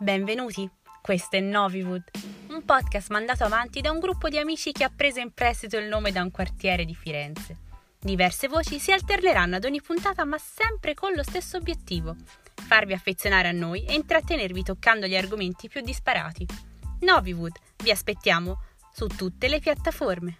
Benvenuti, questo è Noviwood, un podcast mandato avanti da un gruppo di amici che ha preso in prestito il nome da un quartiere di Firenze. Diverse voci si alterneranno ad ogni puntata ma sempre con lo stesso obiettivo, farvi affezionare a noi e intrattenervi toccando gli argomenti più disparati. Noviwood, vi aspettiamo su tutte le piattaforme.